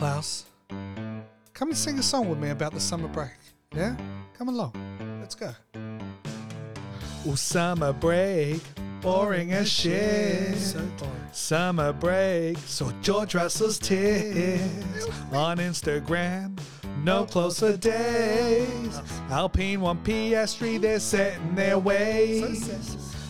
Klaus, come and sing a song with me about the summer break. Yeah? Come along. Let's go. Oh, summer break, boring as shit. So boring. Summer break, so George Russell's tits on Instagram. No closer days. Alpine one PS3, they're setting their ways.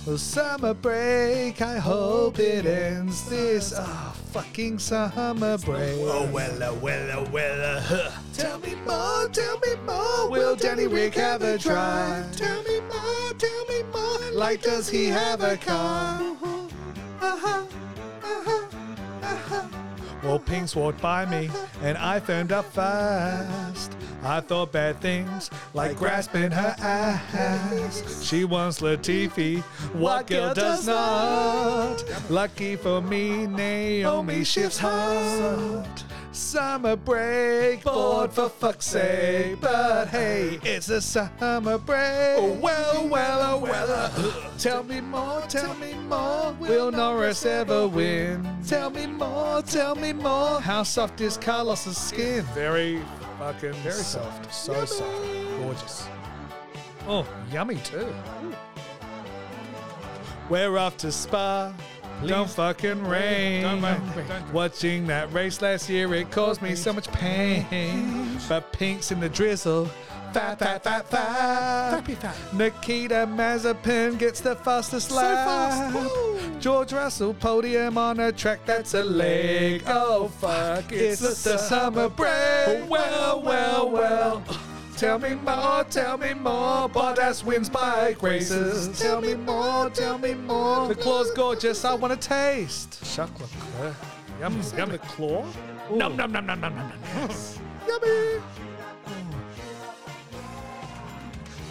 Oh, summer break, I hope it ends this oh, fucking summer break. Oh, well, wella, wella, wella. Huh. Tell me more, tell me more. Will Danny Rick have a drive? Tell me more, tell me more. Like, does he have a car? Uh-huh, uh-huh, uh-huh. Well, Pink's walked by me, and I phoned up fast. I thought bad things, like grasping her ass. She wants Latifi, what girl does not? Lucky for me, Naomi shifts hot. Summer break, bored for fuck's sake. But hey, it's a summer break. Oh, well, well, oh, well. uh, Tell me more, tell me more. Will Norris ever win? Tell me more, tell me more. How soft is Carlos's skin? Very fucking very soft. So soft. Gorgeous. Oh, yummy too. We're off to Spa. Don't fucking rain. Watching that race last year, it caused me so much pain. But Pink's in the drizzle. Fat, fat, fat, fat. Nikita Mazepin gets the fastest lap. George Russell podium on a track that's a leg. Oh fuck, it's the summer break. Well, well, well. Tell me more, tell me more. Bottas wins bike races. Tell me more, tell me more. The claw's gorgeous, I want to taste. Chocolate. Yum, yum. The claw? Num, num, num, num, num, num, num. Yummy.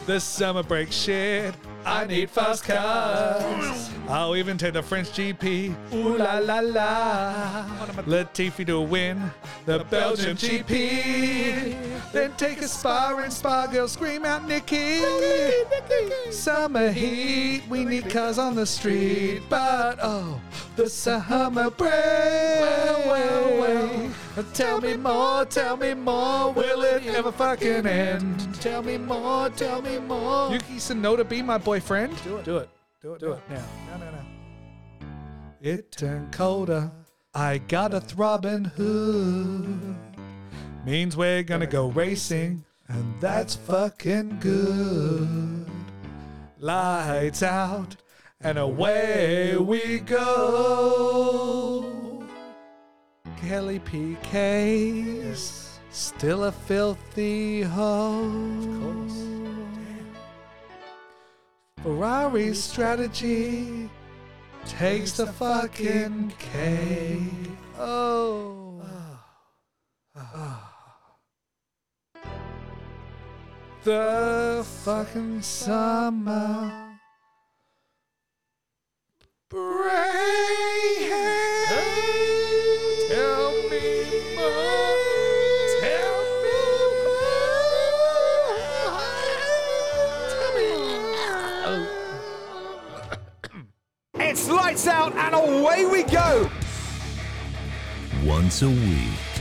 The summer break shit. I need fast cars. I'll even take the French GP. Ooh la la la. Latifi to win the Belgian GP. Then take a spa and spa girl scream out Nikki. Summer heat, we need cars on the street. But oh, the summer break. Well, well, well. Tell me more, tell me more. Will it ever fucking end? Tell me more, tell me more. Yuki Tsunoda be my boyfriend? Do it. Do it. Do it. Do it now. No, no, no. It turned colder. I got a throbbing hood. Means we're gonna go racing, and that's fucking good. Lights out, and away we go. Kelly PK's still a filthy hoe. Ferrari's strategy takes the fucking cake. Oh. The fucking summer Tell me more. Tell me more. Tell me. it's lights out and away we go. Once a week,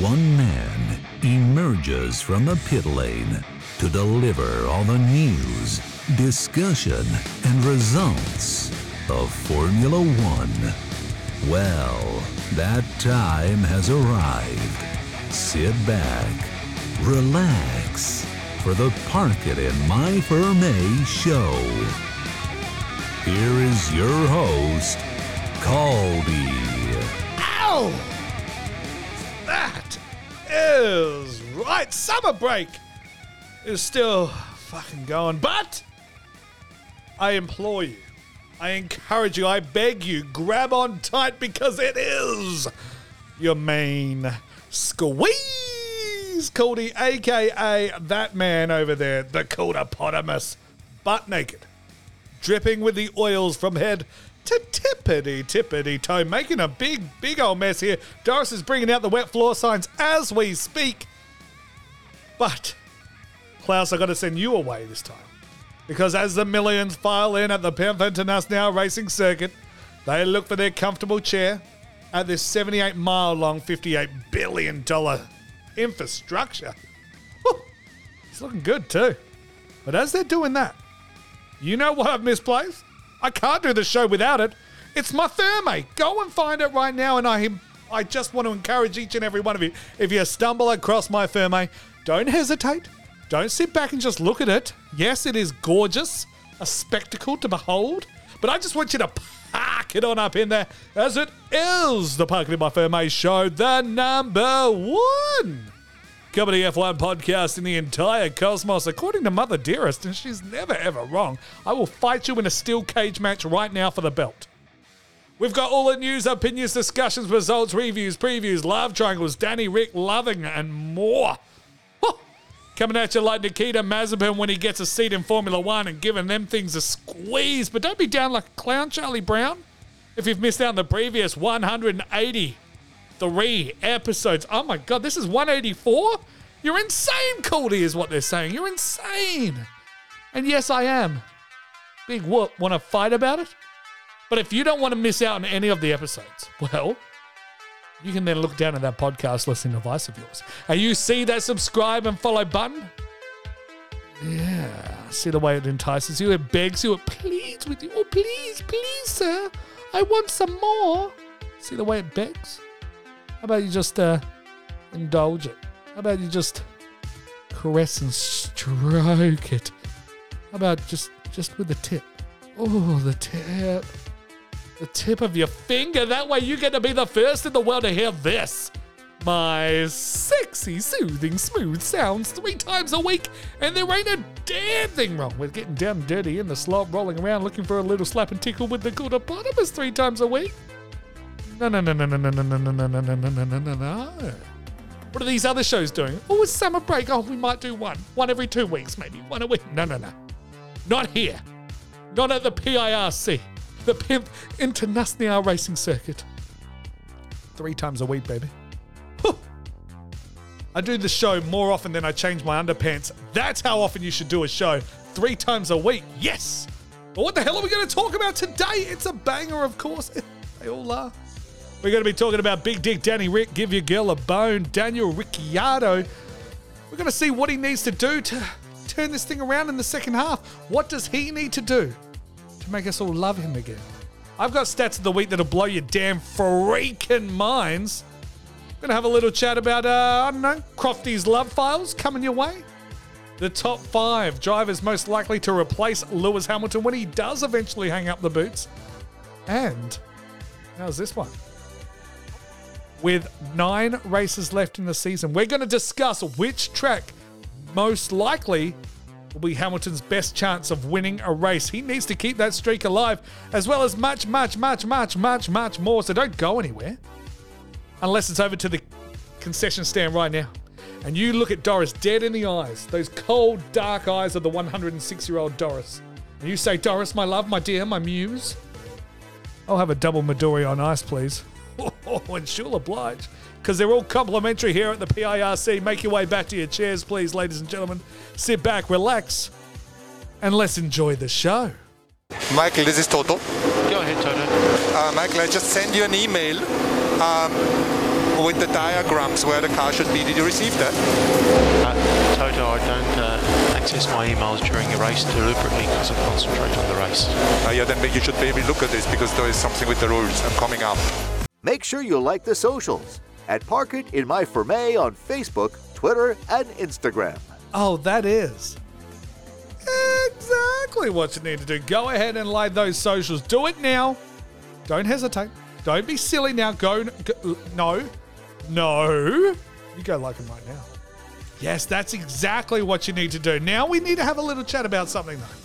one man emerges from the pit lane to deliver all the news, discussion, and results of Formula One. Well, that time has arrived. Sit back, relax for the Park It in My Ferme show. Here is your host, Caldy. Ow! That is right. Summer break is still fucking going, but I implore you, I encourage you, I beg you, grab on tight because it is your main squeeze, Cody, aka that man over there, the Codapotamus, butt naked, dripping with the oils from head to tippity tippity toe, making a big, big old mess here. Doris is bringing out the wet floor signs as we speak. But, Klaus, I got to send you away this time. Because as the millions file in at the Panther International Racing Circuit, they look for their comfortable chair at this 78 mile long, $58 billion infrastructure. Whew, it's looking good too. But as they're doing that, you know what I've misplaced? I can't do the show without it. It's my therme. Go and find it right now. And I, I just want to encourage each and every one of you. If you stumble across my therme, don't hesitate. Don't sit back and just look at it. Yes, it is gorgeous, a spectacle to behold. But I just want you to park it on up in there, as it is the Park It in My Ferme show, the number one comedy F1 podcast in the entire cosmos, according to Mother Dearest, and she's never ever wrong. I will fight you in a steel cage match right now for the belt. We've got all the news, opinions, discussions, results, reviews, previews, love triangles, Danny, Rick, loving, and more. Coming at you like Nikita Mazepin when he gets a seat in Formula One and giving them things a squeeze. But don't be down like a clown, Charlie Brown. If you've missed out on the previous 183 episodes. Oh my god, this is 184? You're insane, Cody, is what they're saying. You're insane. And yes, I am. Big whoop. Want to fight about it? But if you don't want to miss out on any of the episodes, well, you can then look down at that podcast listening device of yours. And you see that subscribe and follow button? Yeah. See the way it entices you? It begs you, it pleads with you. Oh, please, please, sir. I want some more. See the way it begs? How about you just uh, indulge it? How about you just caress and stroke it? How about just just with the tip? Oh, the tip. The tip of your finger. That way you get to be the first in the world to hear this. My sexy, soothing, smooth sounds three times a week, and there ain't a damn thing wrong with getting down and dirty in the slop, rolling around looking for a little slap and tickle with the good hippopotamus three times a week. No, no, no, no, no, no, no, no, no, no, no, no, no, no, no, no. What are these other shows doing? Oh, it's summer break. Oh, we might do one. One every two weeks, maybe. One a week. No, no, no. Not here. Not at the PIRC. The Pimp International Racing Circuit. Three times a week, baby. I do the show more often than I change my underpants. That's how often you should do a show. Three times a week. Yes. But what the hell are we going to talk about today? It's a banger, of course. They all are. We're going to be talking about Big Dick Danny Rick, Give Your Girl a Bone, Daniel Ricciardo. We're going to see what he needs to do to turn this thing around in the second half. What does he need to do to make us all love him again? I've got stats of the week that'll blow your damn freaking minds. Going to have a little chat about, uh, I don't know, Crofty's love files coming your way. The top five drivers most likely to replace Lewis Hamilton when he does eventually hang up the boots. And how's this one? with nine races left in the season. We're going to discuss which track most likely will be Hamilton's best chance of winning a race. He needs to keep that streak alive, as well as much, much, much, much, much, much more. So don't go anywhere unless it's over to the concession stand right now. And you look at Doris dead in the eyes, those cold, dark eyes of the 106 year old Doris. And you say, Doris, my love, my dear, my muse. I'll have a double Midori on ice, please. Oh, and she'll oblige. Because they're all complimentary here at the PIRC. Make your way back to your chairs, please, ladies and gentlemen. Sit back, relax, and let's enjoy the show. Michael, this is Toto. Go ahead, Toto. uh, Michael, I just sent you an email um, with the diagrams where the car should be. Did you receive that? Uh, Toto, I don't uh, access my emails during a race deliberately because I concentrate on the race. Uh, yeah, then maybe you should maybe look at this because there is something with the rules. I'm coming up. Make sure you like the socials at Park It in My Ferme on Facebook, Twitter, and Instagram. Oh, that is exactly what you need to do. Go ahead and like those socials. Do it now. Don't hesitate. Don't be silly now. Go, go no, no. You go like them right now. Yes, that's exactly what you need to do. Now we need to have a little chat about something though.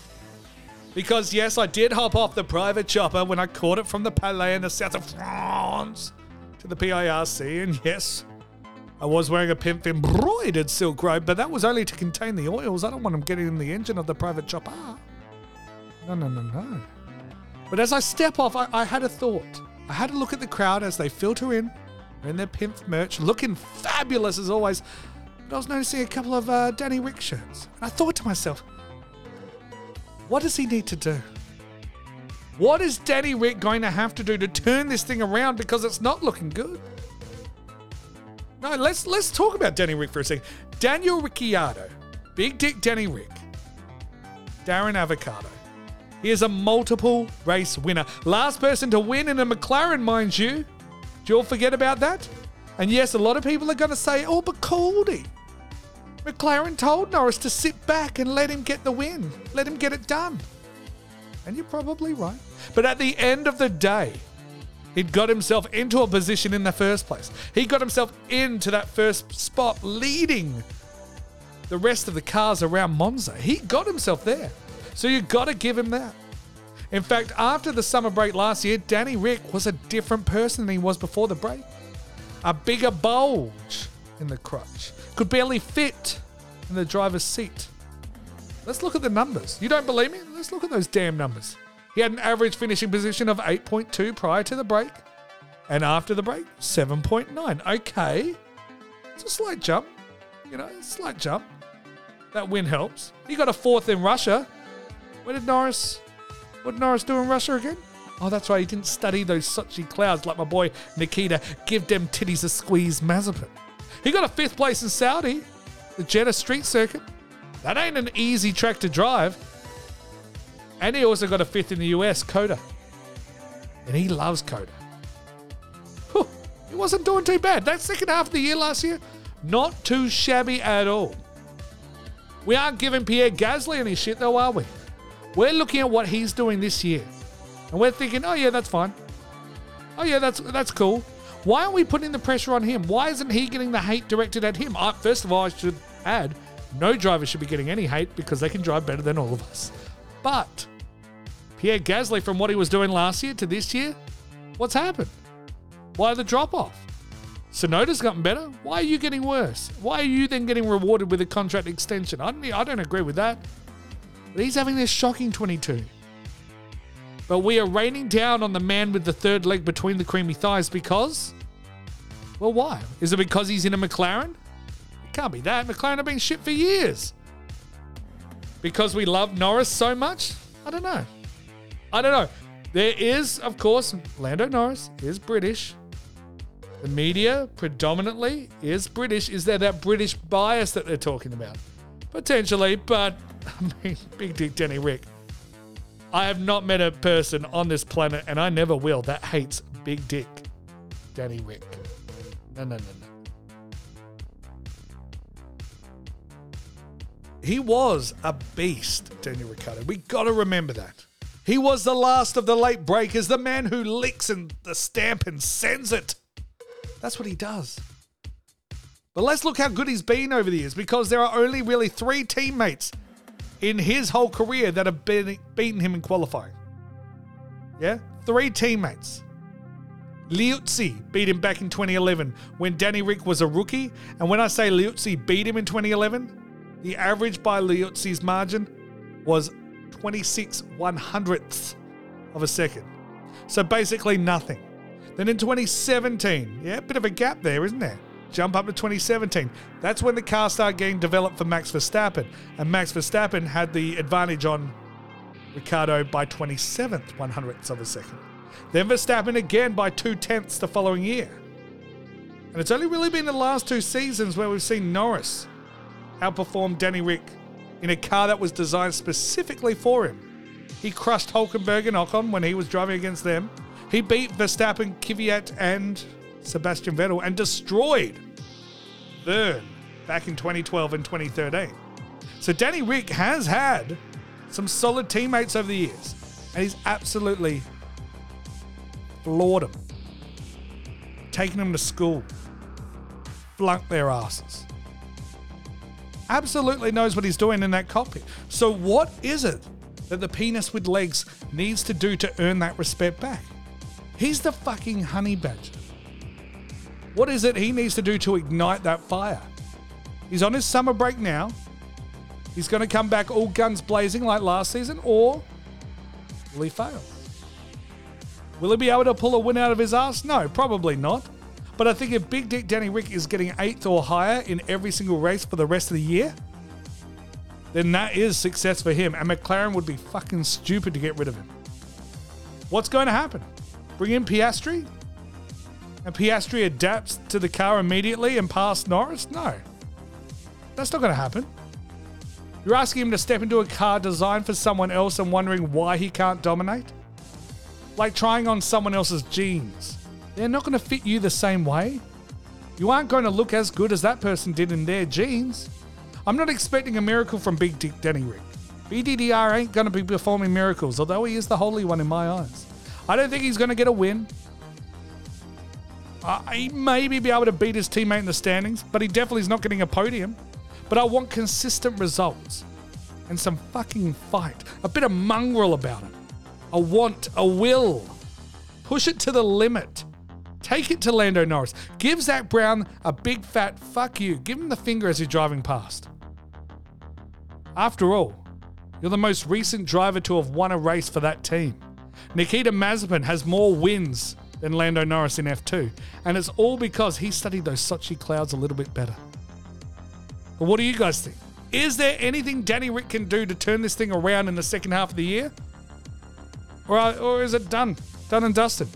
Because yes, I did hop off the private chopper when I caught it from the Palais in the south of France to the PIRC, and yes, I was wearing a pimp embroidered silk robe, but that was only to contain the oils. I don't want them getting in the engine of the private chopper. No, no, no, no. But as I step off, I, I had a thought. I had to look at the crowd as they filter in, in their pimp merch, looking fabulous as always. But I was noticing a couple of uh, Danny Rick shirts. And I thought to myself, what does he need to do? What is Danny Rick going to have to do to turn this thing around because it's not looking good? No, let's let's talk about Danny Rick for a second. Daniel Ricciardo, Big Dick Danny Rick, Darren Avocado. He is a multiple race winner. Last person to win in a McLaren, mind you. Do you all forget about that? And yes, a lot of people are going to say, oh, but Caldy. McLaren told Norris to sit back and let him get the win, let him get it done. And you're probably right. But at the end of the day, He'd got himself into a position in the first place. He got himself into that first spot, leading the rest of the cars around Monza. He got himself there. So you got to give him that. In fact, after the summer break last year, Danny Rick was a different person than he was before the break. A bigger bulge in the crotch. Could barely fit in the driver's seat. Let's look at the numbers. You don't believe me? Let's look at those damn numbers. He had an average finishing position of 8.2 prior to the break. And after the break, 7.9. Okay. It's a slight jump. You know, slight jump. That win helps. He got a fourth in Russia. Where did Norris what did Norris do in Russia again? Oh, that's right. He didn't study those Sochi clouds like my boy Nikita. Give them titties a squeeze Mazepin. He got a fifth place in Saudi, the Jeddah Street Circuit. That ain't an easy track to drive. And he also got a fifth in the US, COTA. And he loves COTA. Whew, he wasn't doing too bad. That second half of the year last year, not too shabby at all. We aren't giving Pierre Gasly any shit though, are we? We're looking at what he's doing this year. And we're thinking, oh yeah, that's fine. Oh yeah, that's that's cool. Why aren't we putting the pressure on him? Why isn't he getting the hate directed at him? Uh, first of all, I should add, no driver should be getting any hate because they can drive better than all of us. But Pierre Gasly, from what he was doing last year to this year, what's happened? Why the drop off? Tsunoda's gotten better. Why are you getting worse? Why are you then getting rewarded with a contract extension? I don't, I don't agree with that. But he's having this shocking 22. But we are raining down on the man with the third leg between the creamy thighs because. Well, why? Is it because he's in a McLaren? It can't be that. McLaren have been shit for years. Because we love Norris so much? I don't know. I don't know. There is, of course, Lando Norris is British. The media predominantly is British. Is there that British bias that they're talking about? Potentially, but I mean, Big Dick Danny Rick. I have not met a person on this planet, and I never will, that hates Big Dick Danny Rick. No, no, no, no. He was a beast, Daniel Ricciardo. We got to remember that. He was the last of the late breakers, the man who licks and the stamp and sends it. That's what he does. But let's look how good he's been over the years because there are only really three teammates in his whole career that have been, beaten him in qualifying. Yeah? Three teammates. Liuzzi beat him back in 2011 when Danny Rick was a rookie. And when I say Liuzzi beat him in 2011, the average by Liuzzi's margin was 26 one hundredths of a second. So basically nothing. Then in 2017, yeah, bit of a gap there, isn't there? Jump up to 2017. That's when the car started getting developed for Max Verstappen. And Max Verstappen had the advantage on Ricciardo by 27th one hundredths of a second. Then Verstappen again by two tenths the following year. And it's only really been the last two seasons where we've seen Norris outperform Danny Rick in a car that was designed specifically for him. He crushed Hulkenberg and Ocon when he was driving against them. He beat Verstappen, Kvyat, and Sebastian Vettel and destroyed Vergne back in 2012 and 2013. So Danny Rick has had some solid teammates over the years, and he's absolutely floored them, taken them to school, flunked their asses. Absolutely knows what he's doing in that cockpit. So, what is it that the penis with legs needs to do to earn that respect back? He's the fucking honey badger. What is it he needs to do to ignite that fire? He's on his summer break now. He's going to come back all guns blazing like last season, or will he fail? Will he be able to pull a win out of his ass? No, probably not. But I think if Big Dick Danny Rick is getting eighth or higher in every single race for the rest of the year, then that is success for him. And McLaren would be fucking stupid to get rid of him. What's going to happen? Bring in Piastri? And Piastri adapts to the car immediately and pass Norris? No. That's not going to happen. You're asking him to step into a car designed for someone else and wondering why he can't dominate? Like trying on someone else's jeans. They're not going to fit you the same way. You aren't going to look as good as that person did in their jeans. I'm not expecting a miracle from Big Dick Denny Rick. BDDR ain't going to be performing miracles, although he is the holy one in my eyes. I don't think he's going to get a win. Uh, he maybe be able to beat his teammate in the standings, but he definitely is not getting a podium. But I want consistent results and some fucking fight. A bit of mongrel about it. A want, a will. Push it to the limit. Take it to Lando Norris. Give Zak Brown a big fat fuck you. Give him the finger as he's driving past. After all, you're the most recent driver to have won a race for that team. Nikita Mazepin has more wins than Lando Norris in F2, and it's all because he studied those Sochi clouds a little bit better. But what do you guys think? Is there anything Danny Rick can do to turn this thing around in the second half of the year? Or, or is it done? Done and dusted?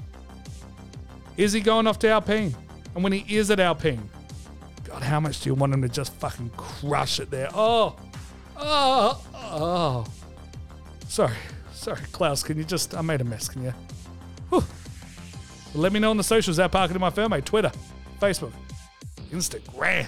Is he going off to Alpine? And when he is at Alpine, God, how much do you want him to just fucking crush it there? Oh, oh, oh. Sorry, sorry, Klaus. Can you just? I made a mess. Can you? Whew. Let me know on the socials at Parker to my firm, Twitter, Facebook, Instagram.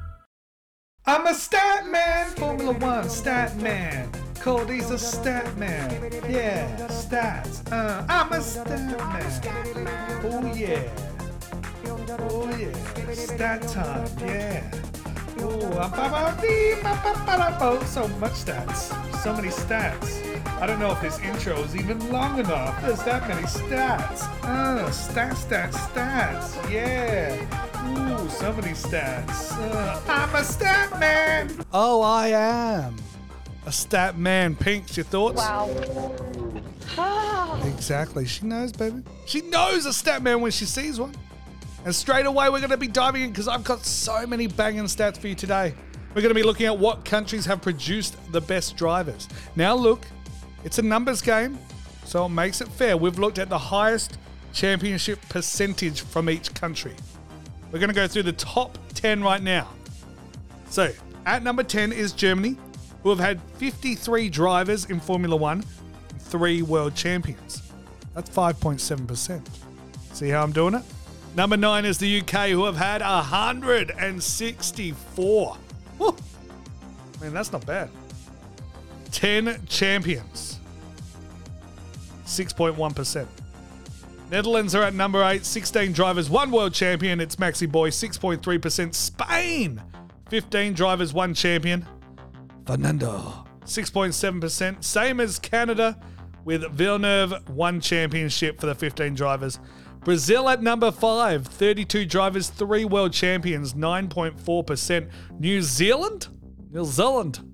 I'm a stat man, Formula One stat man. Cody's a stat man. Yeah, stats. Uh, I'm a stat man. Oh yeah. Oh yeah. Stat time. Yeah. Oh, so much stats. So many stats. I don't know if this intro is even long enough. There's that many stats. Uh, stats, stats, stats. Yeah. Ooh, so many stats. Uh, I'm a stat man. Oh, I am. A stat man. Pinks, your thoughts? Wow. Exactly. She knows, baby. She knows a stat man when she sees one. And straight away, we're going to be diving in because I've got so many banging stats for you today. We're going to be looking at what countries have produced the best drivers. Now, look, it's a numbers game, so it makes it fair. We've looked at the highest championship percentage from each country. We're going to go through the top 10 right now. So, at number 10 is Germany, who have had 53 drivers in Formula One, three world champions. That's 5.7%. See how I'm doing it? Number 9 is the UK, who have had 164. Woo. I mean, that's not bad. 10 champions. 6.1%. Netherlands are at number 8, 16 drivers, one world champion. It's Maxi Boy, 6.3%. Spain, 15 drivers, one champion. Fernando, 6.7%. Same as Canada, with Villeneuve one championship for the 15 drivers. Brazil at number five, 32 drivers, three world champions, 9.4%. New Zealand? New Zealand.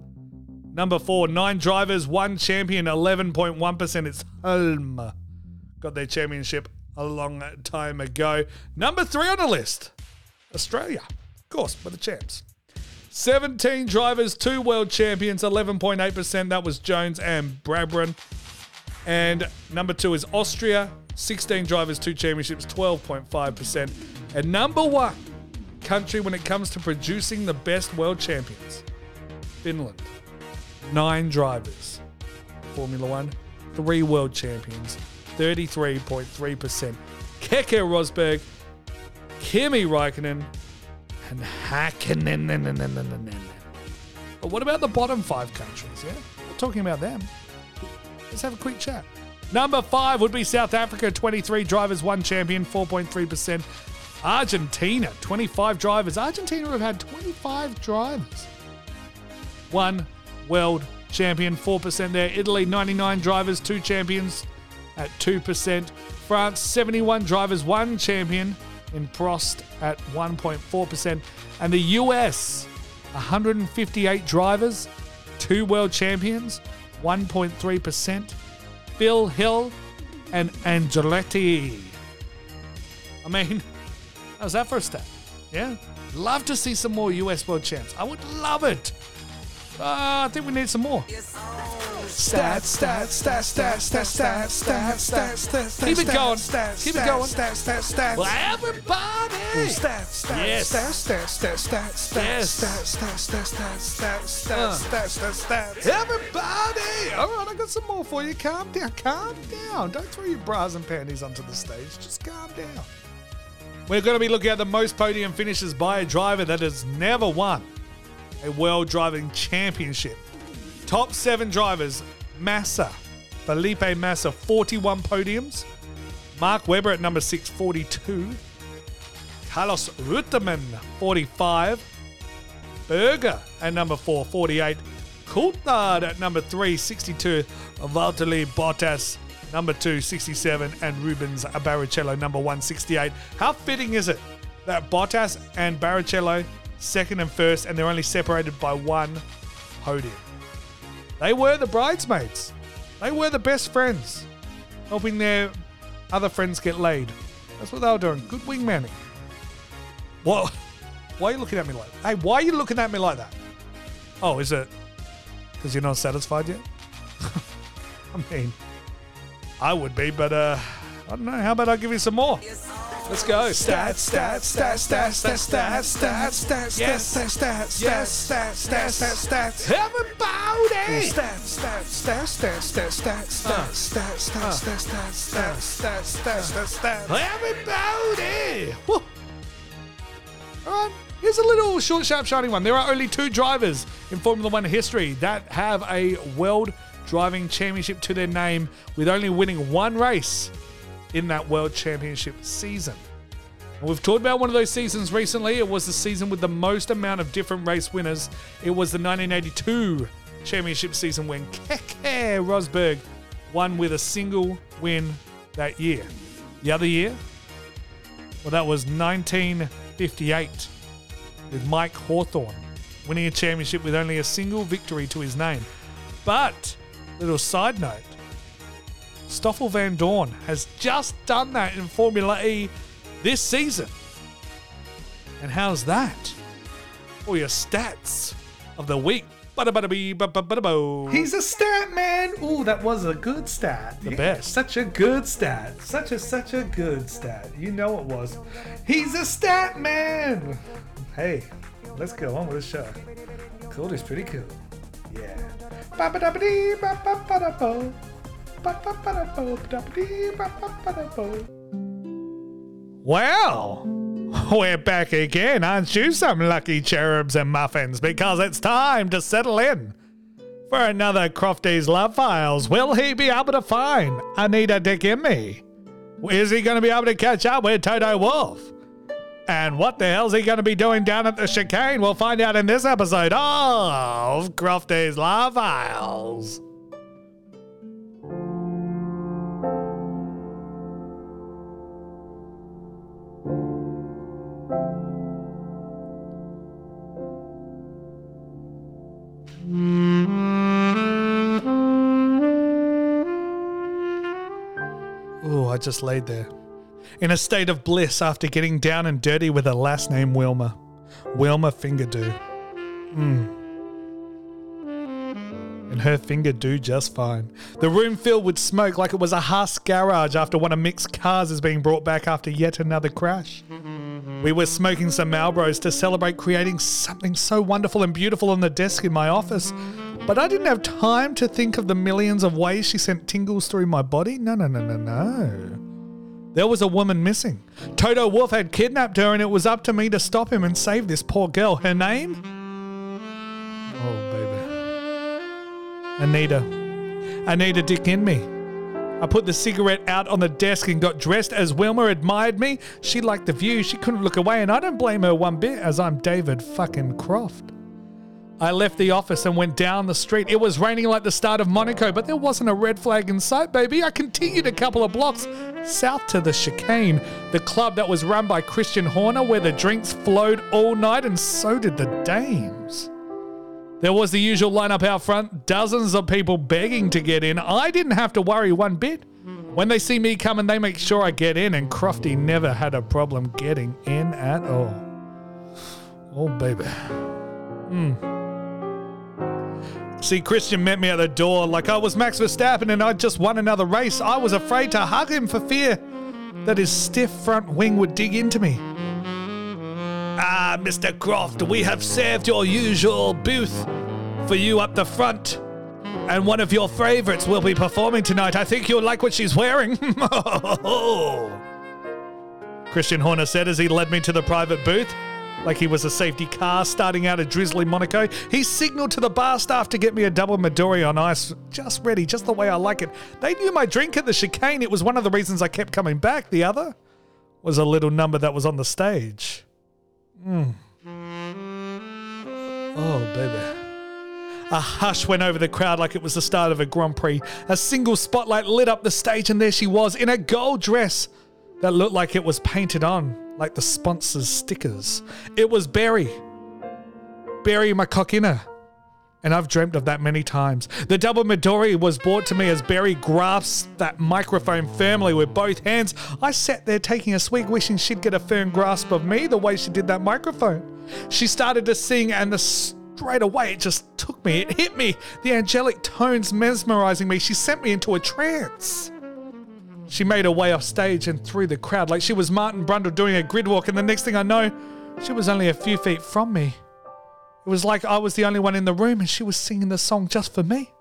Number four, nine drivers, one champion, 11.1%. It's home. Got their championship a long time ago. Number three on the list, Australia. Of course, by the champs. 17 drivers, two world champions, 11.8%. That was Jones and Brabham. And number two is Austria, 16 drivers, two championships, 12.5%. And number one country when it comes to producing the best world champions, Finland. Nine drivers, Formula One, three world champions, 33.3%. Keke Rosberg, Kimi Raikkonen, and Hakkinen. But what about the bottom five countries? Yeah, we're talking about them. Let's have a quick chat. Number five would be South Africa, 23 drivers, one champion, 4.3%. Argentina, 25 drivers. Argentina have had 25 drivers. One world champion, 4% there. Italy, 99 drivers, two champions at 2%. France, 71 drivers, one champion in Prost at 1.4%. And the US, 158 drivers, two world champions, 1.3%. Phil Hill and Andretti. I mean, how's that for a stat? Yeah? Love to see some more US world champs. I would love it. Uh, I think we need some more. Stats, stats, stats, stats, stats, stats, stats, stats, stats. Keep it going. Keep it going. Stats, stats, stats. Well, everybody. Stats, stats, stats, stats, stats, stats, stats, stats, stats, stats, stats, Uh. stats, stats, stats, stats. Everybody. All right, I got some more for you. Calm down. Calm down. Don't throw your bras and panties onto the stage. Just calm down. We're going to be looking at the most podium finishes by a driver that has never won a World Driving Championship. Top seven drivers Massa, Felipe Massa, 41 podiums. Mark Webber at number six, 42. Carlos Reutemann, 45. Berger at number four, 48. Coulthard at number three, 62. Valtteri Bottas, number two, 67. And Rubens Barrichello, number one, 68. How fitting is it that Bottas and Barrichello, second and first, and they're only separated by one podium? They were the bridesmaids. They were the best friends, helping their other friends get laid. That's what they were doing. Good wingmanning. What? Why are you looking at me like Hey, why are you looking at me like that? Oh, is it because you're not satisfied yet? I mean, I would be, but uh, I don't know. How about I give you some more? Let's go. Stats, stats, stats, stats, stats, stats, stats, stats, yes, stats, stats, yes, stats, stats, stats, stats. Everybody. Stats, stats, stats, stats, stats, stats, stats, stats, stats, stats, stats, stats, stats, stats, stats. Everybody. Woo. All right. Here's a little short, sharp, shiny one. There are only two drivers in Formula One history that have a World Driving Championship to their name with only winning one race in that World Championship season. And we've talked about one of those seasons recently. It was the season with the most amount of different race winners. It was the 1982 Championship season when Keke Rosberg won with a single win that year. The other year, well, that was 1958 with Mike Hawthorn winning a championship with only a single victory to his name. But, little side note, Stoffel Vandoorne has just done that in Formula E this season. And how's that? For your stats of the week. He's a stat man. Ooh, that was a good stat. The Yeah, best. Such a good stat. Such a such a good stat. You know it was. He's a stat man. Hey, let's go on with the show. Cool is pretty cool. Yeah. Well, we're back again, aren't you, some lucky cherubs and muffins? Because it's time to settle in for another Crofty's Love Files. Will he be able to find Anita Dick in me? Is he going to be able to catch up with Toto Wolff? And what the hell's he going to be doing down at the chicane? We'll find out in this episode of Crofty's Love Files. I just laid there, in a state of bliss after getting down and dirty with a last name Wilma. Wilma Fingerdo. Hmm. And her finger do just fine. The room filled with smoke like it was a Haas garage after one of Mick's cars is being brought back after yet another crash. We were smoking some Marlboros to celebrate creating something so wonderful and beautiful on the desk in my office. But I didn't have time to think of the millions of ways she sent tingles through my body. No, no, no, no, no. There was a woman missing. Toto Wolff had kidnapped her, and it was up to me to stop him and save this poor girl. Her name? Oh, baby. Anita. Anita Dick in me. I put the cigarette out on the desk and got dressed as Wilma admired me. She liked the view. She couldn't look away, and I don't blame her one bit, as I'm David fucking Croft. I left the office and went down the street. It was raining like the start of Monaco, but there wasn't a red flag in sight, baby. I continued a couple of blocks south to the Chicane, the club that was run by Christian Horner, where the drinks flowed all night, and so did the dames. There was the usual lineup out front, dozens of people begging to get in. I didn't have to worry one bit. When they see me coming, they make sure I get in, and Crofty never had a problem getting in at all. Oh, baby. Hmm. See, Christian met me at the door like I was Max Verstappen and I'd just won another race. I was afraid to hug him for fear that his stiff front wing would dig into me. Ah, Mr. Croft, we have saved your usual booth for you up the front. And one of your favorites will be performing tonight. I think you'll like what she's wearing. Christian Horner said as he led me to the private booth. Like he was a safety car starting out of drizzly Monaco. He signaled to the bar staff to get me a double Midori on ice, just ready, just the way I like it. They knew my drink at the chicane. It was one of the reasons I kept coming back. The other was a little number that was on the stage. Mm. Oh, baby. A hush went over the crowd like it was the start of a Grand Prix. A single spotlight lit up the stage, and there she was in a gold dress that looked like it was painted on, like the sponsor's stickers. It was Barry. Barry McCockiner. And I've dreamt of that many times. The double Midori was brought to me as Barry grasped that microphone firmly with both hands. I sat there taking a swig, wishing she'd get a firm grasp of me the way she did that microphone. She started to sing, and the straight away it just took me. It hit me. The angelic tones mesmerizing me. She sent me into a trance. She made her way off stage and through the crowd like she was Martin Brundle doing a grid walk, and the next thing I know, she was only a few feet from me. It was like I was the only one in the room and she was singing the song just for me.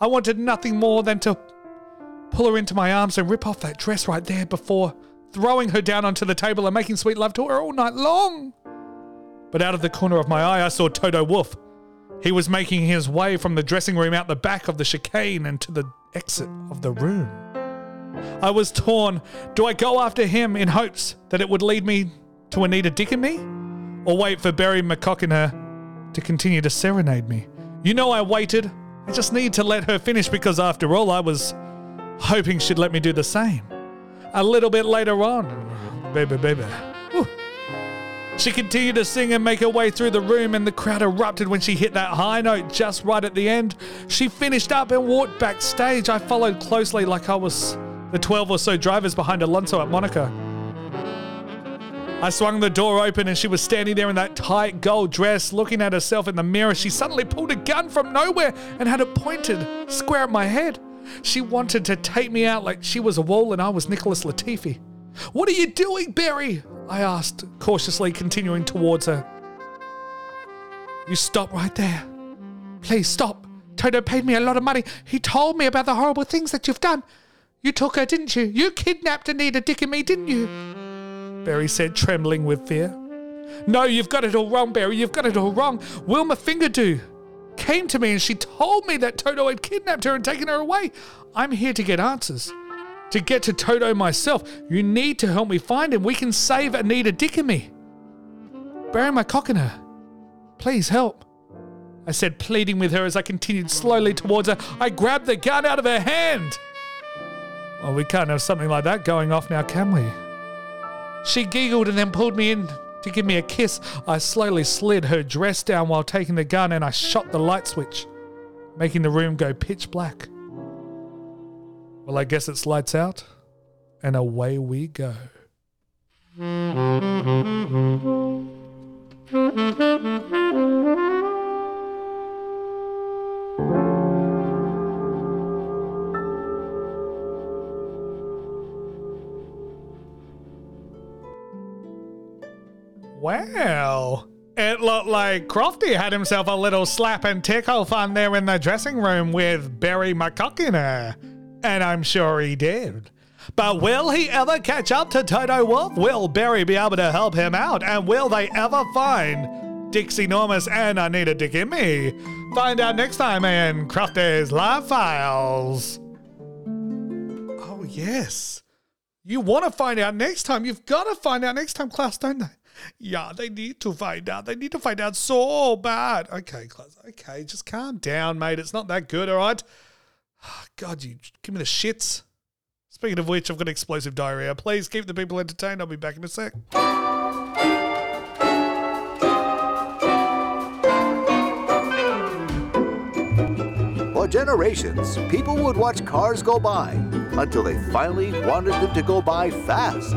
I wanted nothing more than to pull her into my arms and rip off that dress right there before throwing her down onto the table and making sweet love to her all night long. But out of the corner of my eye, I saw Toto Wolff. He was making his way from the dressing room out the back of the chicane and to the exit of the room. I was torn. Do I go after him in hopes that it would lead me to Anita Dick and me? Or wait for Barry McCockiner to continue to serenade me? You know I waited. I just need to let her finish because after all, I was hoping she'd let me do the same. A little bit later on, baby, baby. She continued to sing and make her way through the room, and the crowd erupted when she hit that high note just right at the end. She finished up and walked backstage. I followed closely like I was the 12 or so drivers behind Alonso at Monaco. I swung the door open and she was standing there in that tight gold dress, looking at herself in the mirror. She suddenly pulled a gun from nowhere and had it pointed square at my head. She wanted to take me out like she was a wall and I was Nicholas Latifi. What are you doing, Barry? I asked, cautiously continuing towards her. You stop right there. Please stop. Toto paid me a lot of money. He told me about the horrible things that you've done. You took her, didn't you? You kidnapped Anita Dick and me, didn't you? Barry said, trembling with fear. No, you've got it all wrong, Barry. You've got it all wrong. Wilma Fingerdo came to me and she told me that Toto had kidnapped her and taken her away. I'm here to get answers. To get to Toto myself, you need to help me find him. We can save Anita Dick and me. Barry McCockiner, please help. I said, pleading with her as I continued slowly towards her. I grabbed the gun out of her hand. Well, we can't have something like that going off now, can we? She giggled and then pulled me in to give me a kiss. I slowly slid her dress down while taking the gun and I shot the light switch, making the room go pitch black. Well, I guess it's lights out, and away we go. Well, it looked like Crofty had himself a little slap and tickle fun there in the dressing room with Barry McCuckiner. And I'm sure he did. But will he ever catch up to Toto Wolff? Will Barry be able to help him out? And will they ever find Dixie Normus and Anita Dickimme? Find out next time in Crofty's Love Files. Oh, yes. You want to find out next time. You've got to find out next time, class, don't they? Yeah, they need to find out. They need to find out so bad. Okay, Klaus. Okay, just calm down, mate. It's not that good, all right? Ah, God, you give me the shits. Speaking of which, I've got explosive diarrhea. Please keep the people entertained. I'll be back in a sec. For generations, people would watch cars go by until they finally wanted them to go by fast.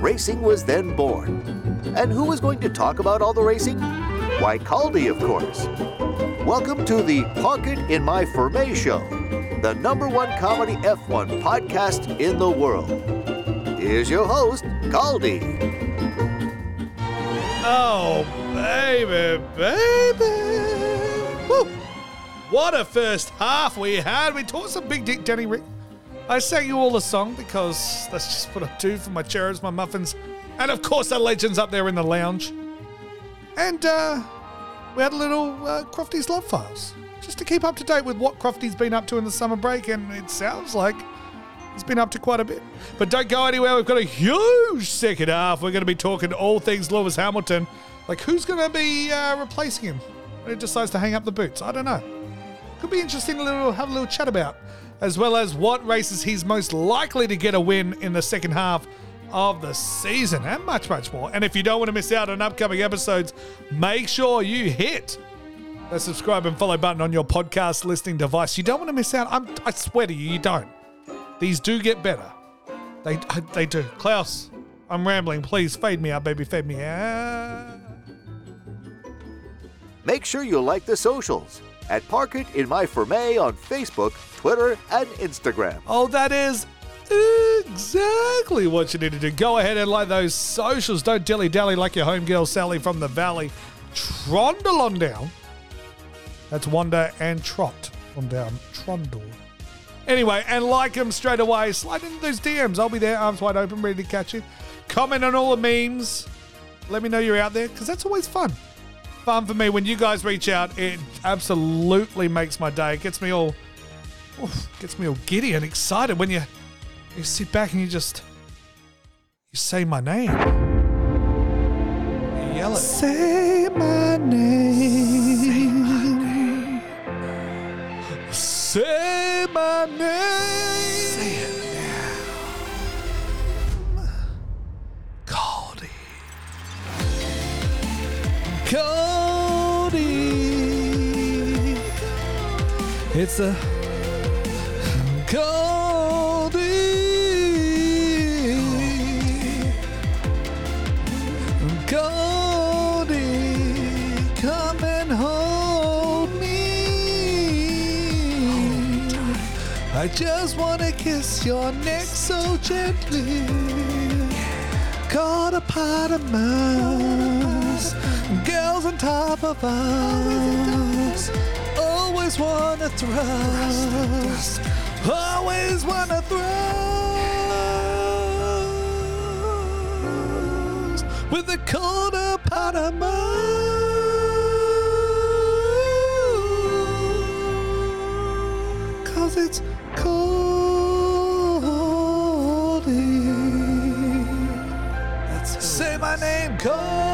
Racing was then born. And who is going to talk about all the racing? Why, Caldy, of course. Welcome to the Park It in My Ferme show, the number one comedy F1 podcast in the world. Here's your host, Caldy. Oh, baby, baby. Woo. What a first half we had. We taught some big dick Danny Rick. I sang you all the song because that's just what I do for my cherries, my muffins, and of course the legends up there in the lounge. And uh, we had a little uh, Crofty's Love Files, just to keep up to date with what Crofty's been up to in the summer break, and it sounds like he's been up to quite a bit. But don't go anywhere, we've got a huge second half. We're going to be talking all things Lewis Hamilton. Like, who's going to be uh, replacing him when he decides to hang up the boots? I don't know. Could be interesting to little, have a little chat about, as well as what races he's most likely to get a win in the second half of the season, and much, much more. And if you don't want to miss out on upcoming episodes, make sure you hit the subscribe and follow button on your podcast listening device. You don't want to miss out. I'm, I swear to you, you don't. These do get better. They, they do. Klaus, I'm rambling. Please fade me out, baby. Fade me out. Make sure you like the socials at Park It in My Ferme on Facebook, Twitter, and Instagram. Oh, that is exactly what you need to do. Go ahead and like those socials. Don't dilly dally like your homegirl Sally from the Valley. Trundle on down. That's Wanda and Trot on down. Trundle. Anyway, and like them straight away. Slide into those DMs. I'll be there, arms wide open, ready to catch you. Comment on all the memes. Let me know you're out there because that's always fun. Fun for me when you guys reach out. It absolutely makes my day. It gets me all, oof, gets me all giddy and excited when you you sit back and you just you say my name. You yell it. Say my name. Say my name. Say it now. Cody. Cody. It's a Cody. Cody, come and hold me. I just wanna kiss your neck so gently. Caught a pot of mouse, girls on top of us. Always wanna thrust, always wanna thrust with a quarter pot of mouse. Cause it's cold. That's Say my name, Colby.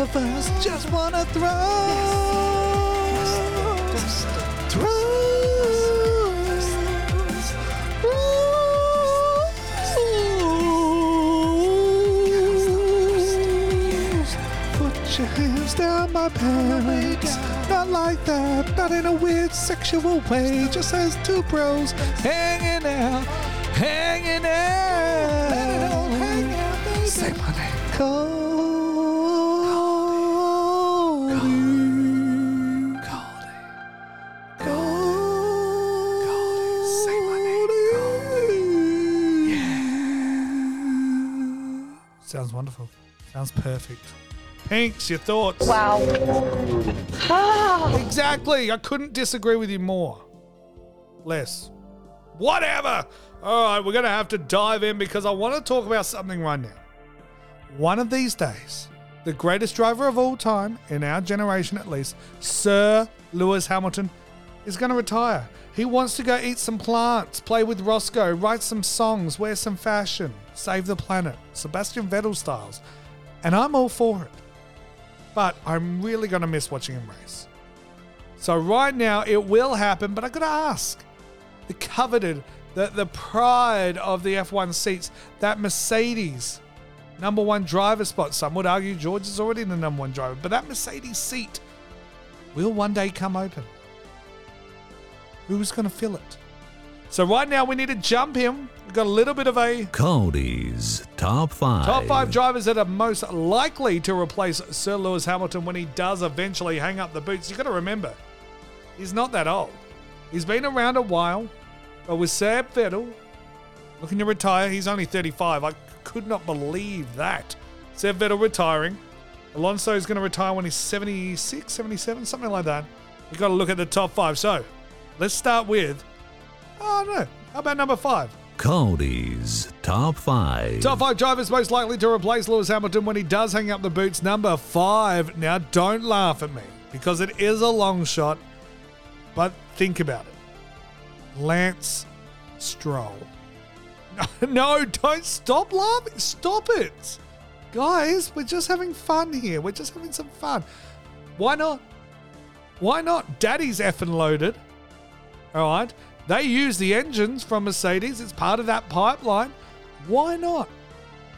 of us just wanna throw. Throw. Put your hands down my pants. Not like that, not in a weird sexual way. Just as two bros hanging out, hanging out. Let it all hang out, baby. Say my name. Call Sounds wonderful. Sounds perfect. Pinks, your thoughts? Wow. Ah! exactly. I couldn't disagree with you more. Less. Whatever. All right, we're going to have to dive in because I want to talk about something right now. One of these days, the greatest driver of all time, in our generation at least, Sir Lewis Hamilton, is going to retire. He wants to go eat some plants, play with Roscoe, write some songs, wear some fashion, save the planet, Sebastian Vettel styles. And I'm all for it. But I'm really going to miss watching him race. So right now it will happen, but I got to ask. The coveted, the, the pride of the F1 seats, that Mercedes number one driver spot. Some would argue George is already the number one driver, but that Mercedes seat will one day come open. Who's going to fill it? So right now we need to jump him. Got a little bit of a Cody's Top 5. top five drivers that are most likely to replace Sir Lewis Hamilton when he does eventually hang up the boots. You've got to remember, he's not that old. He's been around a while, but with Seb Vettel looking to retire, he's only 35. I could not believe that. Seb Vettel retiring. Alonso is going to retire when he's 76, 77, something like that. You've got to look at the top five. So let's start with, oh no, how about number five? Cody's Top 5. Top five drivers most likely to replace Lewis Hamilton when he does hang up the boots. Number five. Now, don't laugh at me because it is a long shot, but think about it. Lance Stroll. No, don't stop laughing. Stop it. Guys, we're just having fun here. We're just having some fun. Why not? Why not? Daddy's effing loaded. All right. They use the engines from Mercedes. It's part of that pipeline. Why not?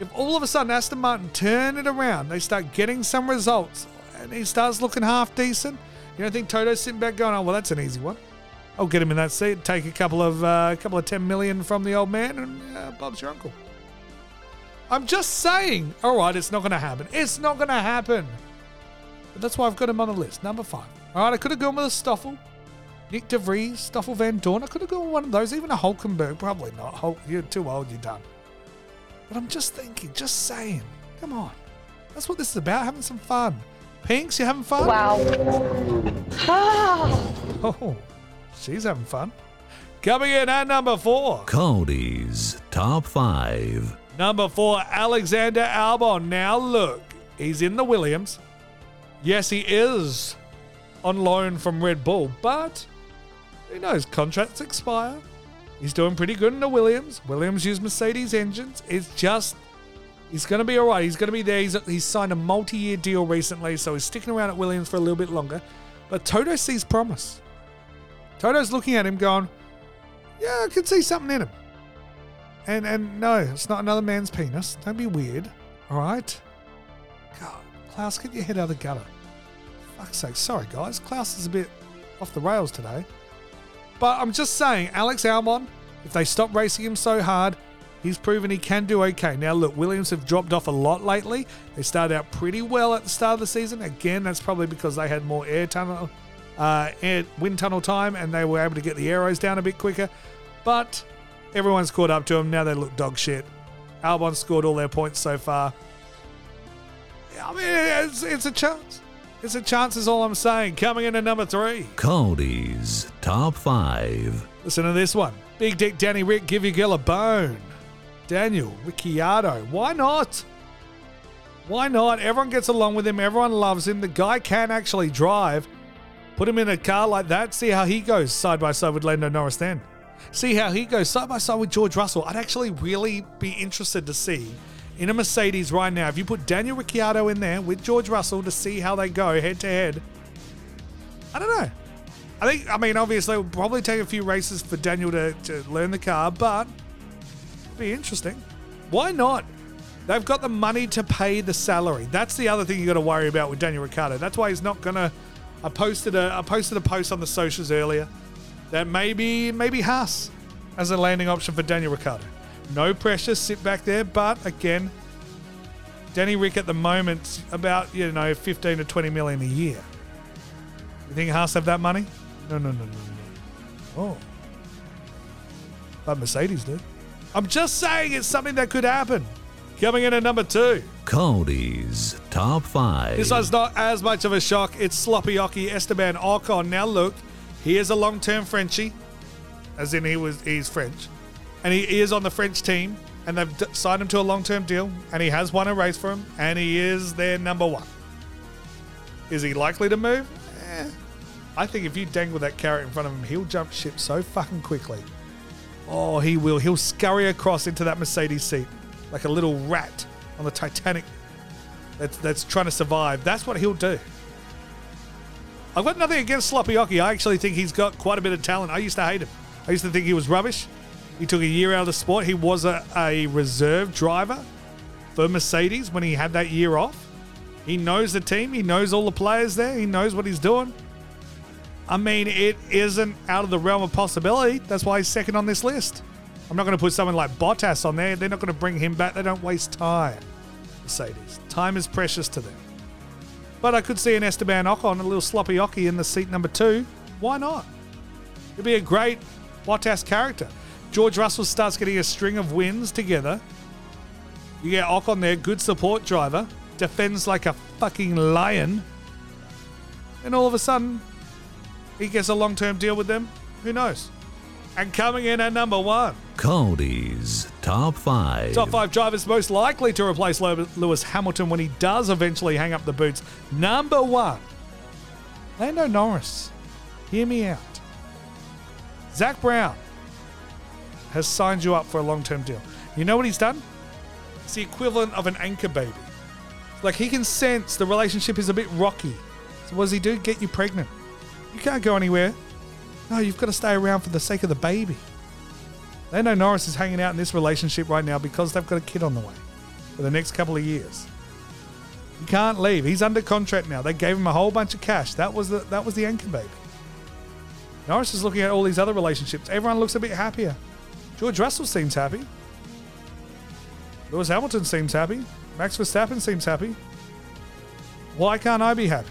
If all of a sudden Aston Martin turn it around, they start getting some results, and he starts looking half decent, you don't think Toto's sitting back going, "Oh, well, that's an easy one. I'll get him in that seat, take a couple of uh, couple of ten million from the old man, and uh, Bob's your uncle." I'm just saying. All right, it's not going to happen. It's not going to happen. But that's why I've got him on the list, number five. All right, I could have gone with a Stoffel. Nyck de Vries, Stoffel Vandoorne. I could have gone with one of those. Even a Hulkenberg. Probably not. Hulk, you're too old. You're done. But I'm just thinking, just saying. Come on. That's what this is about. Having some fun. Pinks, you having fun? Wow. Oh, she's having fun. Coming in at number four. Cody's Top 5. Number four, Alexander Albon. Now look, he's in the Williams. Yes, he is on loan from Red Bull, but who knows? Contracts expire. He's doing pretty good in the Williams. Williams use Mercedes engines. It's just he's going to be all right. He's going to be there. He's, he's signed a multi-year deal recently, so he's sticking around at Williams for a little bit longer. But Toto sees promise. Toto's looking at him, going, "Yeah, I could see something in him." And and no, it's not another man's penis. Don't be weird. All right. God, Klaus, get your head out of the gutter. Fuck's sake. Sorry, guys. Klaus is a bit off the rails today. But I'm just saying, Alex Albon, if they stop racing him so hard, he's proven he can do okay. Now, look, Williams have dropped off a lot lately. They started out pretty well at the start of the season. Again, that's probably because they had more air tunnel, uh, air wind tunnel time, and they were able to get the arrows down a bit quicker. But everyone's caught up to them. Now they look dog shit. Albon scored all their points so far. I mean, it's, it's a chance. It's a chance, is all I'm saying. Coming in at number three. Cody's Top 5. Listen to this one. Big Dick Danny Rick, give your girl a bone. Daniel Ricciardo. Why not? Why not? Everyone gets along with him. Everyone loves him. The guy can actually drive. Put him in a car like that. See how he goes side by side with Lando Norris then. See how he goes side by side with George Russell. I'd actually really be interested to see in a Mercedes right now. If you put Daniel Ricciardo in there with George Russell to see how they go head to head, I don't know. I think, I mean, obviously, it'll probably take a few races for Daniel to, to learn the car, but be interesting. Why not? They've got the money to pay the salary. That's the other thing you got to worry about with Daniel Ricciardo. That's why he's not gonna. I posted a I posted a post on the socials earlier that maybe maybe Haas as a landing option for Daniel Ricciardo. No pressure, sit back there. But again, Danny Rick at the moment's about you know 15 to 20 million a year. You think Haas have that money? No, no, no, no, no. Oh, but Mercedes do. I'm just saying it's something that could happen. Coming in at number two. Cody's Top 5. This one's not as much of a shock. It's sloppy Ocky Esteban Ocon. Now look, he is a long-term Frenchie, as in he was he's French, and he is on the French team, and they've d- signed him to a long-term deal, and he has won a race for him, and he is their number one. Is he likely to move? Eh. I think if you dangle that carrot in front of him, he'll jump ship so fucking quickly. Oh, he will. He'll scurry across into that Mercedes seat like a little rat on the Titanic that's, that's trying to survive. That's what he'll do. I've got nothing against Sloppy Ocky. I actually think he's got quite a bit of talent. I used to hate him. I used to think he was rubbish. He took a year out of the sport. He was a, a reserve driver for Mercedes when he had that year off. He knows the team. He knows all the players there. He knows what he's doing. I mean, it isn't out of the realm of possibility. That's why he's second on this list. I'm not going to put someone like Bottas on there. They're not going to bring him back. They don't waste time. Mercedes. Time is precious to them. But I could see an Esteban Ocon, a little sloppy Ocky in the seat number two. Why not? It'd be a great Bottas character. George Russell starts getting a string of wins together. You get Ocon there, good support driver, defends like a fucking lion. And all of a sudden, he gets a long term deal with them. Who knows? And coming in at number one. Cody's Top 5. Top five drivers most likely to replace Lewis Hamilton when he does eventually hang up the boots. Number one, Lando Norris. Hear me out. Zak Brown has signed you up for a long term deal. You know what he's done? It's the equivalent of an anchor baby. Like he can sense the relationship is a bit rocky. So what does he do? Get you pregnant. You can't go anywhere. No, you've got to stay around for the sake of the baby. Lando Norris is hanging out in this relationship right now because they've got a kid on the way for the next couple of years. He can't leave. He's under contract now. They gave him a whole bunch of cash. That was the that was the anchor baby. Norris is looking at all these other relationships. Everyone looks a bit happier. George Russell seems happy. Lewis Hamilton seems happy. Max Verstappen seems happy. Why can't I be happy?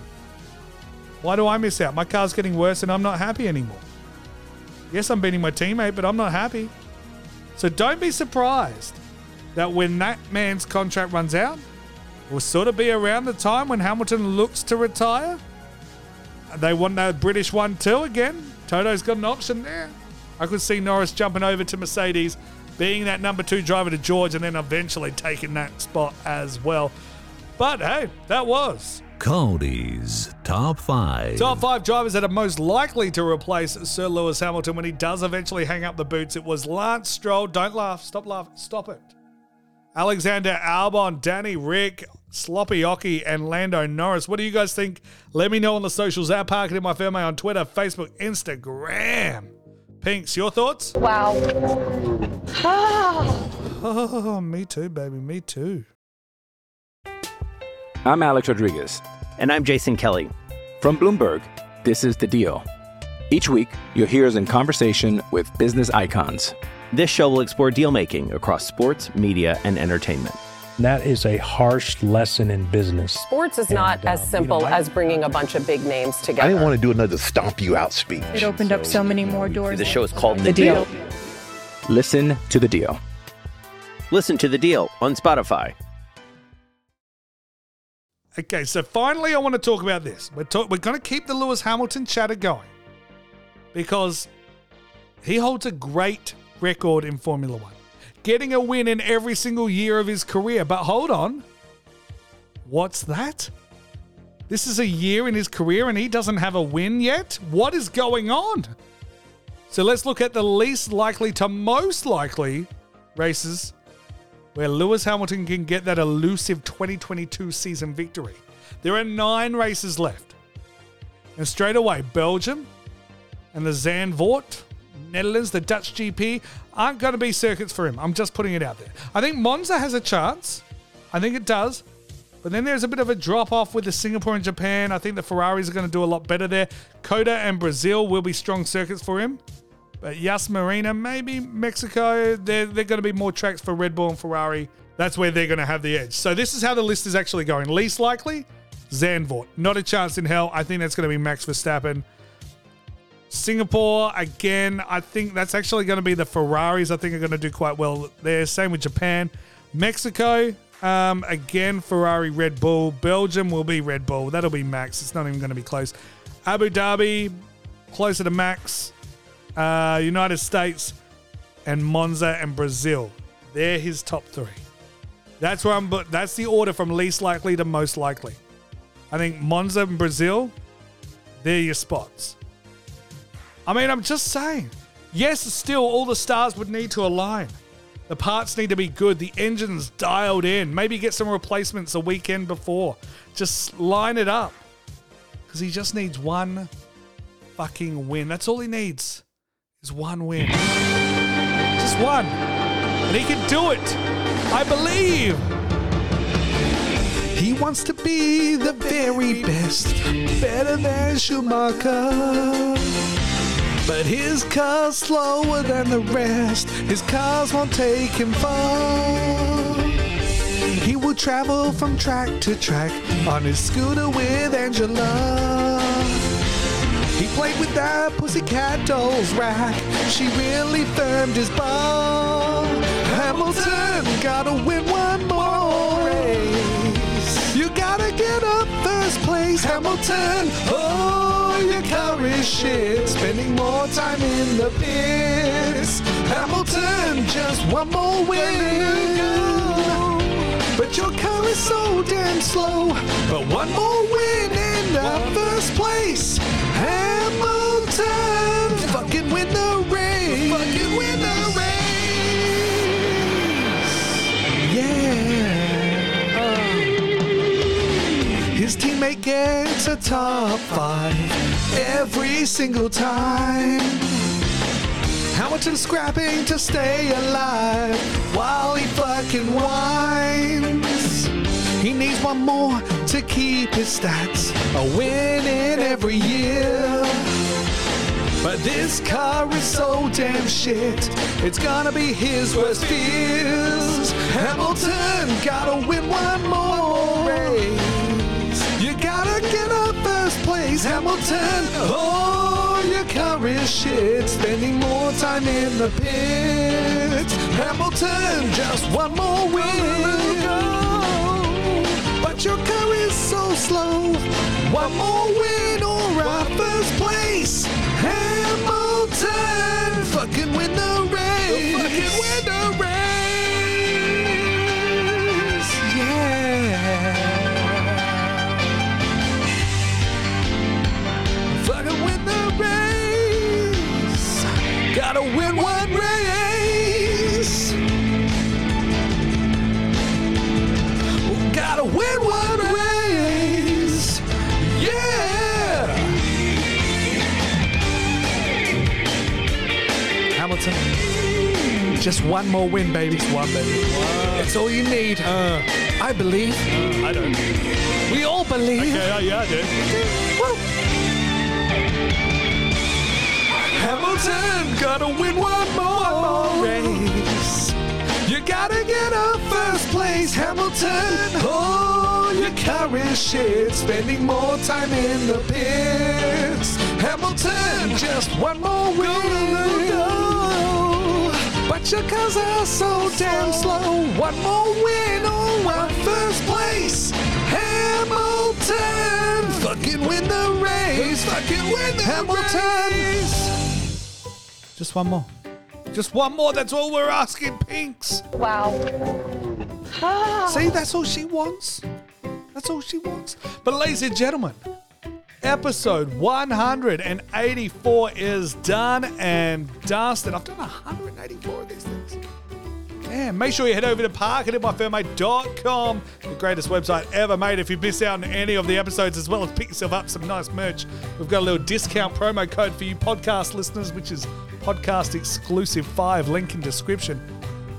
Why do I miss out? My car's getting worse and I'm not happy anymore. Yes, I'm beating my teammate, but I'm not happy. So don't be surprised that when that man's contract runs out, will sort of be around the time when Hamilton looks to retire. They want that British one too again. Toto's got an option there. I could see Norris jumping over to Mercedes, being that number two driver to George, and then eventually taking that spot as well. But hey, that was Cody's Top 5. Top five drivers that are most likely to replace Sir Lewis Hamilton when he does eventually hang up the boots. It was Lance Stroll. Don't laugh. Stop laughing. Stop it. Alexander Albon, Danny Rick, Sloppy Ocky, and Lando Norris. What do you guys think? Let me know on the socials at Park It in My Ferme on Twitter, Facebook, Instagram. Pinks, your thoughts? Wow. Oh, me too, baby. Me too. I'm Alex Rodriguez. And I'm Jason Kelly. From Bloomberg, this is The Deal. Each week, you'll hear us in conversation with business icons. This show will explore deal making across sports, media, and entertainment. That is a harsh lesson in business. Sports is not as uh, simple as bringing a bunch of big names together. I didn't want to do another stomp you out speech. It opened up so many more doors. The show is called The, The deal. Deal. Listen to The Deal. Listen to The Deal on Spotify. Okay, so finally, I want to talk about this. We're, talk- we're going to keep the Lewis Hamilton chatter going because he holds a great record in Formula One, getting a win in every single year of his career. But hold on, what's that? This is a year in his career and he doesn't have a win yet? What is going on? So let's look at the least likely to most likely races where Lewis Hamilton can get that elusive 2022 season victory. There are nine races left. And straight away, Belgium and the Zandvoort, Netherlands, the Dutch GP aren't going to be circuits for him. I'm just putting it out there. I think Monza has a chance I think it does. But then there's a bit of a drop off with the Singapore and Japan. I think the Ferraris are going to do a lot better there. COTA and Brazil will be strong circuits for him. But Yas Marina, maybe Mexico, they're, they're going to be more tracks for Red Bull and Ferrari. That's where they're going to have the edge. So this is how the list is actually going. Least likely, Zandvoort. Not a chance in hell. I think that's going to be Max Verstappen. Singapore, again, I think that's actually going to be the Ferraris. I think are going to do quite well there. Same with Japan. Mexico, um, again, Ferrari, Red Bull. Belgium will be Red Bull. That'll be Max. It's not even going to be close. Abu Dhabi, closer to Max. Uh, United States, and Monza and Brazil. They're his top three. That's where I'm. But that's the order from least likely to most likely. I think Monza and Brazil, they're your spots. I mean, I'm just saying. Yes, still, all the stars would need to align. The parts need to be good. The engine's dialed in. Maybe get some replacements a weekend before. Just line it up. Because he just needs one fucking win. That's all he needs. Is one win. Just one. And he can do it. I believe. He wants to be the very best. Better than Schumacher. But his car's slower than the rest. His cars won't take him far. He will travel from track to track on his scooter with Angela. He played with that pussycat doll's rack. She really firmed his bar. Hamilton gotta win Hamilton. Oh, your car is shit. Spending more time in the pits. Hamilton, just one more win. But your car is so damn slow. But one more win in the first place. Hamilton, fucking win the race. Fucking win the His teammate gets a top five every single time. Hamilton scrapping to stay alive while he fucking whines. He needs one more to keep his stats a winning every year. But this car is so damn shit, it's gonna be his worst fears. Hamilton gotta win one more place, Hamilton. Oh, your car is shit, spending more time in the pits. Hamilton, just one more win. But your car is so slow. One more win or a first place. Hamilton, fucking win the race. Fucking win the Gotta win one race. Gotta win one race. Yeah. Hamilton. Just one more win, baby. Just one, baby. That's all you need. I believe. I don't. We all believe. Okay, uh, yeah, I do. Woo. Hamilton gotta win one more race. You gotta get up first place, Hamilton. Oh, your car is shit, spending more time in the pits. Hamilton, just one more win. But your cars are so damn slow. One more win oh, or one first place. Hamilton, fucking win the race. Fucking win the Hamilton. Just one more. Just one more. That's all we're asking, Pinks. Wow. See, that's all she wants. That's all she wants. But, ladies and gentlemen, episode 184 is done and dusted. I've done 184 of these things. Man, make sure you head over to parkitmyfirmate.com, the greatest website ever made. If you miss out on any of the episodes, as well as pick yourself up some nice merch, we've got a little discount promo code for you podcast listeners, which is podcast exclusive 5, link in description.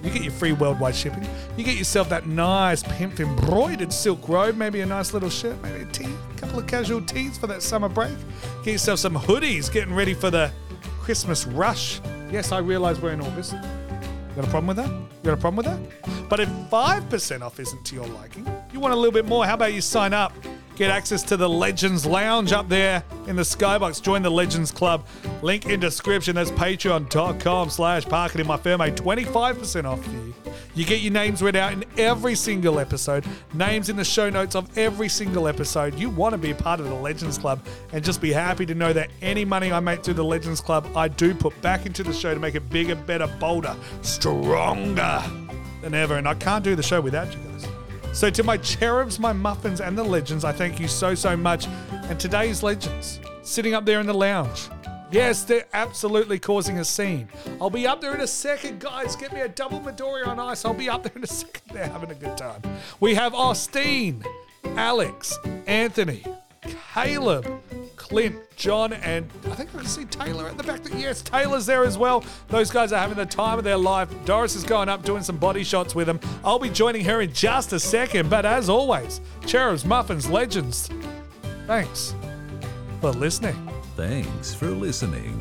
You get your free worldwide shipping. You get yourself that nice pimp embroidered silk robe, maybe a nice little shirt, maybe a tee, a couple of casual tees for that summer break. Get yourself some hoodies, getting ready for the Christmas rush. Yes, I realize we're in August. Got a problem with that? You got a problem with that? But if 5% off isn't to your liking, you want a little bit more, how about you sign up? Get access to the Legends Lounge up there in the Skybox. Join the Legends Club. Link in description. That's patreon.com slash parking in my firm. 25% off for you. You get your names read out in every single episode. Names in the show notes of every single episode. You want to be a part of the Legends Club and just be happy to know that any money I make through the Legends Club, I do put back into the show to make it bigger, better, bolder, stronger than ever. And I can't do the show without you guys. So, to my cherubs, my muffins, and the legends, I thank you so, so much. And today's legends, sitting up there in the lounge. Yes, they're absolutely causing a scene. I'll be up there in a second, guys. Get me a double Midori on ice. I'll be up there in a second. They're having a good time. We have Austin, Alex, Anthony, Caleb, Clint, John, and I think I can see Taylor at the back. Yes, Taylor's there as well. Those guys are having the time of their life. Doris is going up doing some body shots with them. I'll be joining her in just a second. But as always, Cherubs, Muffins, Legends, thanks for listening. Thanks for listening.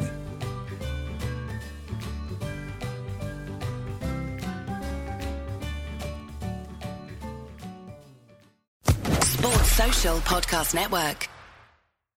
Sports Social Podcast Network.